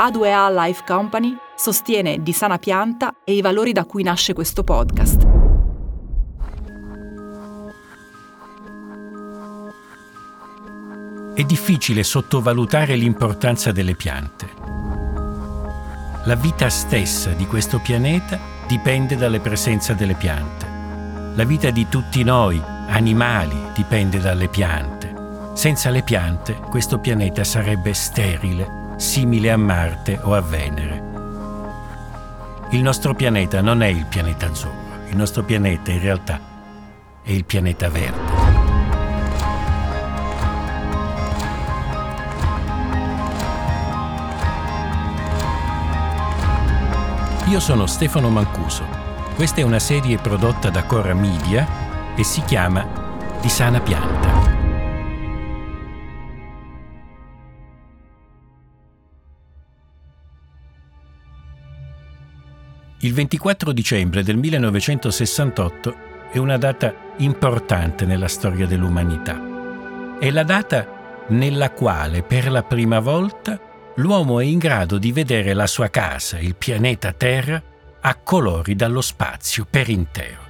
A2A Life Company sostiene Di Sana Pianta e i valori da cui nasce questo podcast. È difficile sottovalutare l'importanza delle piante. La vita stessa di questo pianeta dipende dalla presenza delle piante. La vita di tutti noi, animali, dipende dalle piante. Senza le piante questo pianeta sarebbe sterile, simile a Marte o a Venere. Il nostro pianeta non è il pianeta azzurro, il nostro pianeta in realtà è il pianeta verde. Io sono Stefano Mancuso. Questa è una serie prodotta da Cora Media e si chiama Di sana pianta. Il 24 dicembre del 1968 è una data importante nella storia dell'umanità. È la data nella quale per la prima volta l'uomo è in grado di vedere la sua casa, il pianeta Terra, a colori dallo spazio per intero.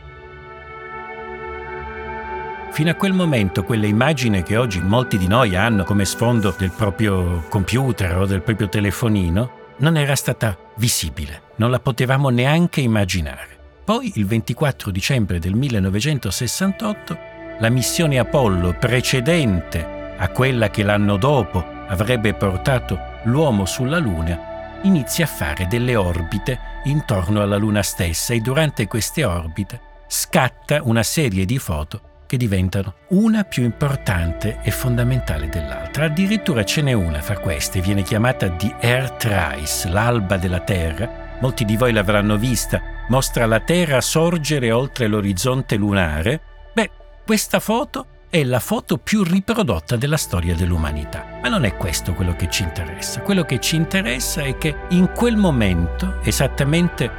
Fino a quel momento quella immagine che oggi molti di noi hanno come sfondo del proprio computer o del proprio telefonino non era stata visibile, non la potevamo neanche immaginare. Poi, il 24 dicembre del 1968, la missione Apollo precedente a quella che l'anno dopo avrebbe portato l'uomo sulla Luna inizia a fare delle orbite intorno alla Luna stessa e durante queste orbite scatta una serie di foto che diventano una più importante e fondamentale dell'altra. Addirittura ce n'è una fra queste, viene chiamata The Earthrise, l'alba della Terra. Molti di voi l'avranno vista, mostra la Terra sorgere oltre l'orizzonte lunare. Beh, questa foto è la foto più riprodotta della storia dell'umanità. Ma non è questo quello che ci interessa. Quello che ci interessa è che in quel momento, esattamente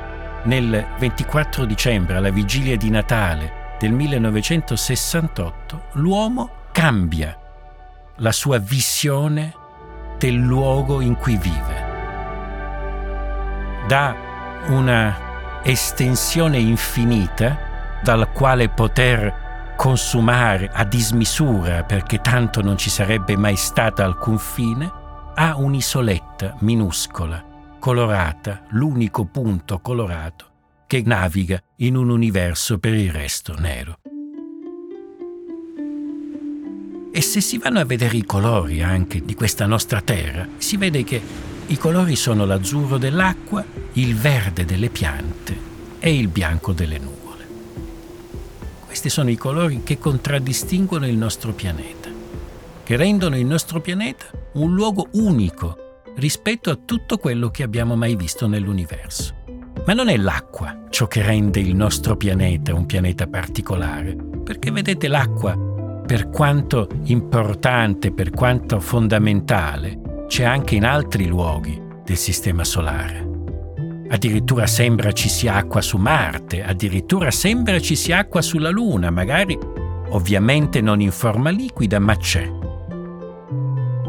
nel 24 dicembre, alla vigilia di Natale del 1968, l'uomo cambia la sua visione del luogo in cui vive. Da una estensione infinita dal quale poter consumare a dismisura perché tanto non ci sarebbe mai stato alcun fine, ha un'isoletta minuscola, colorata, l'unico punto colorato che naviga in un universo per il resto nero. E se si vanno a vedere i colori anche di questa nostra terra, si vede che i colori sono l'azzurro dell'acqua, il verde delle piante e il bianco delle nuvole. Questi sono i colori che contraddistinguono il nostro pianeta, che rendono il nostro pianeta un luogo unico rispetto a tutto quello che abbiamo mai visto nell'universo. Ma non è l'acqua ciò che rende il nostro pianeta un pianeta particolare, perché vedete l'acqua, per quanto importante, per quanto fondamentale, c'è anche in altri luoghi del Sistema Solare. Addirittura sembra ci sia acqua su Marte, addirittura sembra ci sia acqua sulla Luna, magari ovviamente non in forma liquida, ma c'è.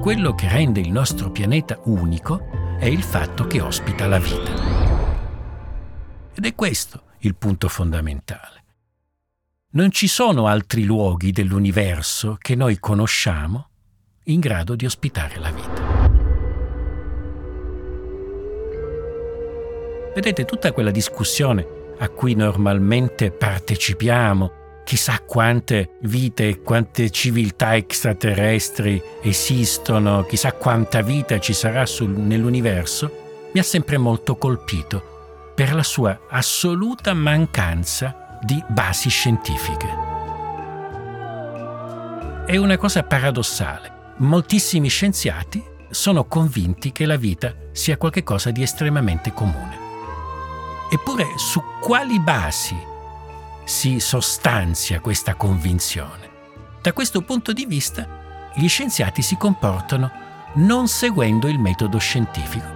Quello che rende il nostro pianeta unico è il fatto che ospita la vita. Ed è questo il punto fondamentale. Non ci sono altri luoghi dell'universo che noi conosciamo in grado di ospitare la vita. Vedete tutta quella discussione a cui normalmente partecipiamo, chissà quante vite e quante civiltà extraterrestri esistono, chissà quanta vita ci sarà sul, nell'universo, mi ha sempre molto colpito per la sua assoluta mancanza di basi scientifiche. È una cosa paradossale. Moltissimi scienziati sono convinti che la vita sia qualcosa di estremamente comune. Eppure su quali basi si sostanzia questa convinzione? Da questo punto di vista, gli scienziati si comportano non seguendo il metodo scientifico.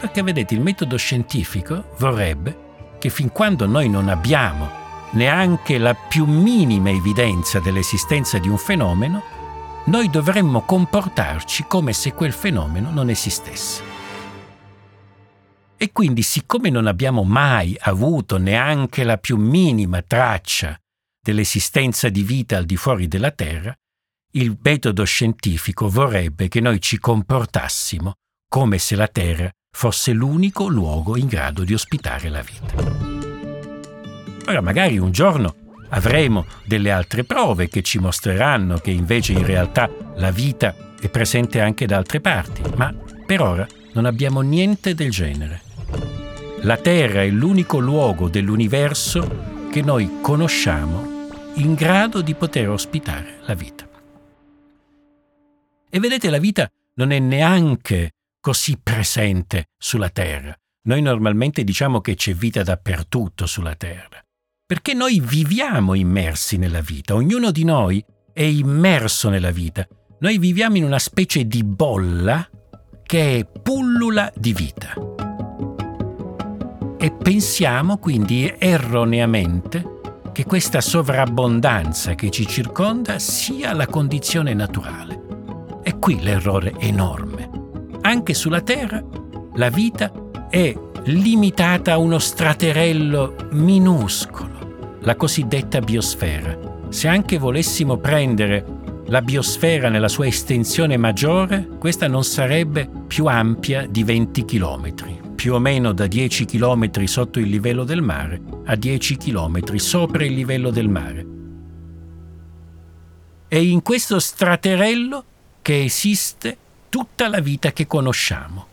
Perché vedete, il metodo scientifico vorrebbe che fin quando noi non abbiamo neanche la più minima evidenza dell'esistenza di un fenomeno, noi dovremmo comportarci come se quel fenomeno non esistesse. E quindi, siccome non abbiamo mai avuto neanche la più minima traccia dell'esistenza di vita al di fuori della Terra, il metodo scientifico vorrebbe che noi ci comportassimo come se la Terra fosse l'unico luogo in grado di ospitare la vita. Ora magari un giorno avremo delle altre prove che ci mostreranno che invece in realtà la vita è presente anche da altre parti, ma per ora non abbiamo niente del genere. La Terra è l'unico luogo dell'universo che noi conosciamo in grado di poter ospitare la vita. E vedete, la vita non è neanche così presente sulla Terra. Noi normalmente diciamo che c'è vita dappertutto sulla Terra, perché noi viviamo immersi nella vita, ognuno di noi è immerso nella vita. Noi viviamo in una specie di bolla che è pullula di vita e pensiamo quindi erroneamente che questa sovrabbondanza che ci circonda sia la condizione naturale. E qui l'errore enorme. Anche sulla Terra la vita è limitata a uno straterello minuscolo, la cosiddetta biosfera. Se anche volessimo prendere la biosfera nella sua estensione maggiore, questa non sarebbe più ampia di 20 chilometri più o meno da 10 km sotto il livello del mare a 10 km sopra il livello del mare. È in questo straterello che esiste tutta la vita che conosciamo.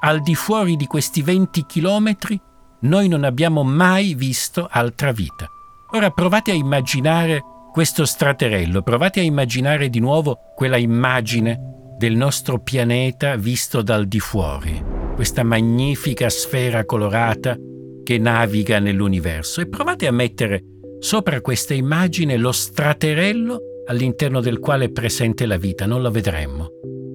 Al di fuori di questi 20 km noi non abbiamo mai visto altra vita. Ora provate a immaginare questo straterello, provate a immaginare di nuovo quella immagine del nostro pianeta visto dal di fuori questa magnifica sfera colorata che naviga nell'universo e provate a mettere sopra questa immagine lo straterello all'interno del quale è presente la vita, non lo vedremmo.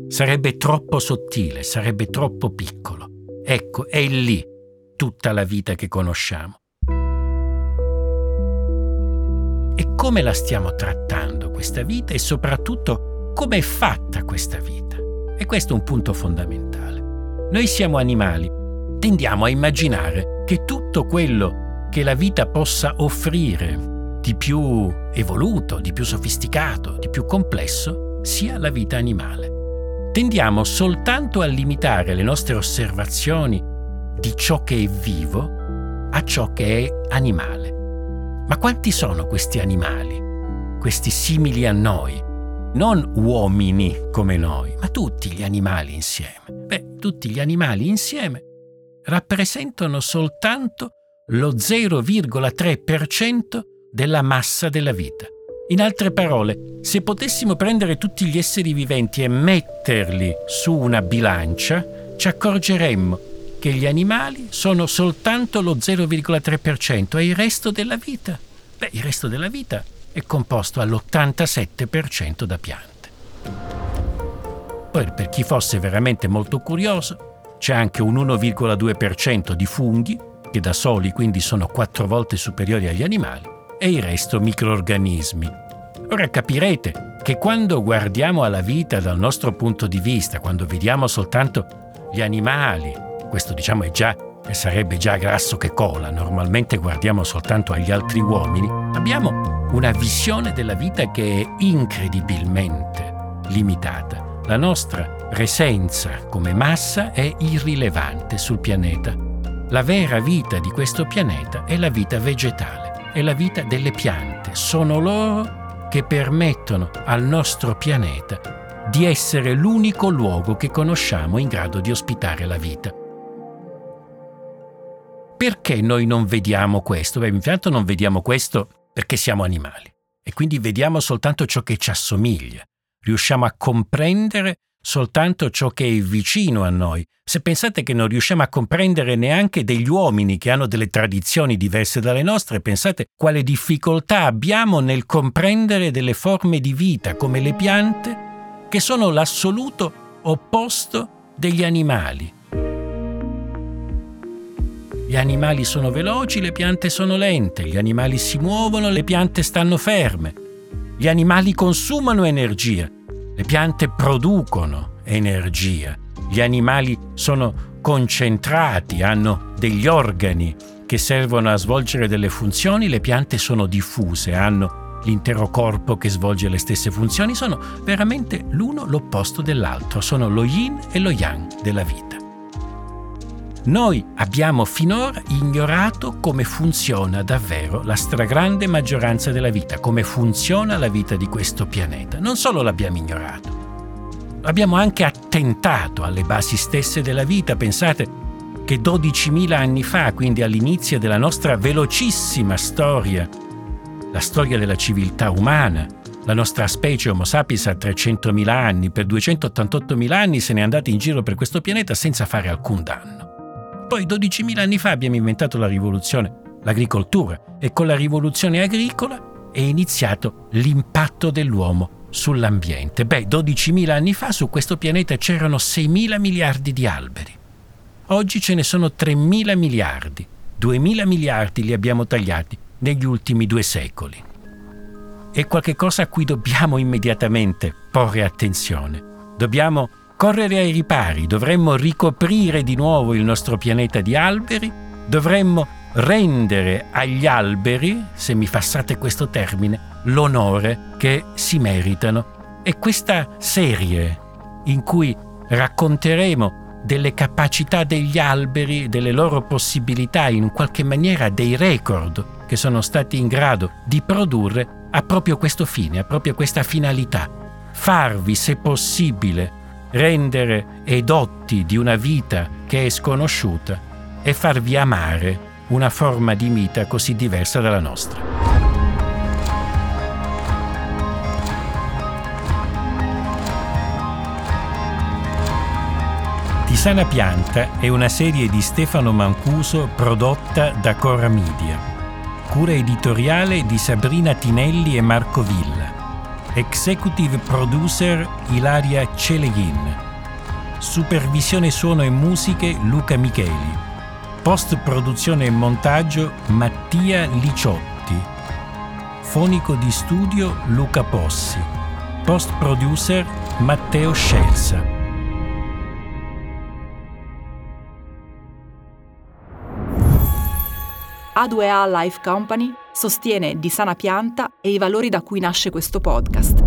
Sarebbe troppo sottile, sarebbe troppo piccolo. Ecco, è lì tutta la vita che conosciamo. E come la stiamo trattando questa vita e soprattutto come è fatta questa vita? E questo è un punto fondamentale. Noi siamo animali, tendiamo a immaginare che tutto quello che la vita possa offrire di più evoluto, di più sofisticato, di più complesso, sia la vita animale. Tendiamo soltanto a limitare le nostre osservazioni di ciò che è vivo a ciò che è animale. Ma quanti sono questi animali, questi simili a noi? Non uomini come noi, ma tutti gli animali insieme. Tutti gli animali insieme rappresentano soltanto lo 0,3% della massa della vita. In altre parole, se potessimo prendere tutti gli esseri viventi e metterli su una bilancia, ci accorgeremmo che gli animali sono soltanto lo 0,3% e il resto della vita? Beh, il resto della vita è composto all'87% da piante. Poi, per chi fosse veramente molto curioso, c'è anche un 1,2% di funghi, che da soli quindi sono quattro volte superiori agli animali, e il resto microorganismi. Ora capirete che quando guardiamo alla vita dal nostro punto di vista, quando vediamo soltanto gli animali, questo diciamo è già e sarebbe già grasso che cola, normalmente guardiamo soltanto agli altri uomini, abbiamo una visione della vita che è incredibilmente limitata. La nostra presenza come massa è irrilevante sul pianeta. La vera vita di questo pianeta è la vita vegetale, è la vita delle piante. Sono loro che permettono al nostro pianeta di essere l'unico luogo che conosciamo in grado di ospitare la vita. Perché noi non vediamo questo? Beh, intanto non vediamo questo perché siamo animali e quindi vediamo soltanto ciò che ci assomiglia riusciamo a comprendere soltanto ciò che è vicino a noi. Se pensate che non riusciamo a comprendere neanche degli uomini che hanno delle tradizioni diverse dalle nostre, pensate quale difficoltà abbiamo nel comprendere delle forme di vita come le piante, che sono l'assoluto opposto degli animali. Gli animali sono veloci, le piante sono lente, gli animali si muovono, le piante stanno ferme. Gli animali consumano energia, le piante producono energia. Gli animali sono concentrati, hanno degli organi che servono a svolgere delle funzioni, le piante sono diffuse, hanno l'intero corpo che svolge le stesse funzioni, sono veramente l'uno l'opposto dell'altro, sono lo yin e lo yang della vita. Noi abbiamo finora ignorato come funziona davvero la stragrande maggioranza della vita, come funziona la vita di questo pianeta. Non solo l'abbiamo ignorato, abbiamo anche attentato alle basi stesse della vita. Pensate che 12.000 anni fa, quindi all'inizio della nostra velocissima storia, la storia della civiltà umana, la nostra specie Homo sapiens ha 300.000 anni, per 288.000 anni se n'è andata in giro per questo pianeta senza fare alcun danno. Poi 12.000 anni fa abbiamo inventato la rivoluzione, l'agricoltura e con la rivoluzione agricola è iniziato l'impatto dell'uomo sull'ambiente. Beh, 12.000 anni fa su questo pianeta c'erano 6.000 miliardi di alberi. Oggi ce ne sono 3.000 miliardi. 2.000 miliardi li abbiamo tagliati negli ultimi due secoli. È qualcosa a cui dobbiamo immediatamente porre attenzione. Dobbiamo correre ai ripari, dovremmo ricoprire di nuovo il nostro pianeta di alberi, dovremmo rendere agli alberi, se mi passate questo termine, l'onore che si meritano. E questa serie in cui racconteremo delle capacità degli alberi, delle loro possibilità, in qualche maniera dei record che sono stati in grado di produrre, ha proprio questo fine, ha proprio questa finalità. Farvi, se possibile, rendere edotti di una vita che è sconosciuta e farvi amare una forma di vita così diversa dalla nostra. Tisana Pianta è una serie di Stefano Mancuso prodotta da Cora Media. Cura editoriale di Sabrina Tinelli e Marco Villa. Executive producer Ilaria Celeghin. Supervisione suono e musiche Luca Micheli. Post produzione e montaggio Mattia Liciotti. Fonico di studio Luca Possi. Post producer Matteo Scelsa. A2A Life Company sostiene Di Sana Pianta e i valori da cui nasce questo podcast.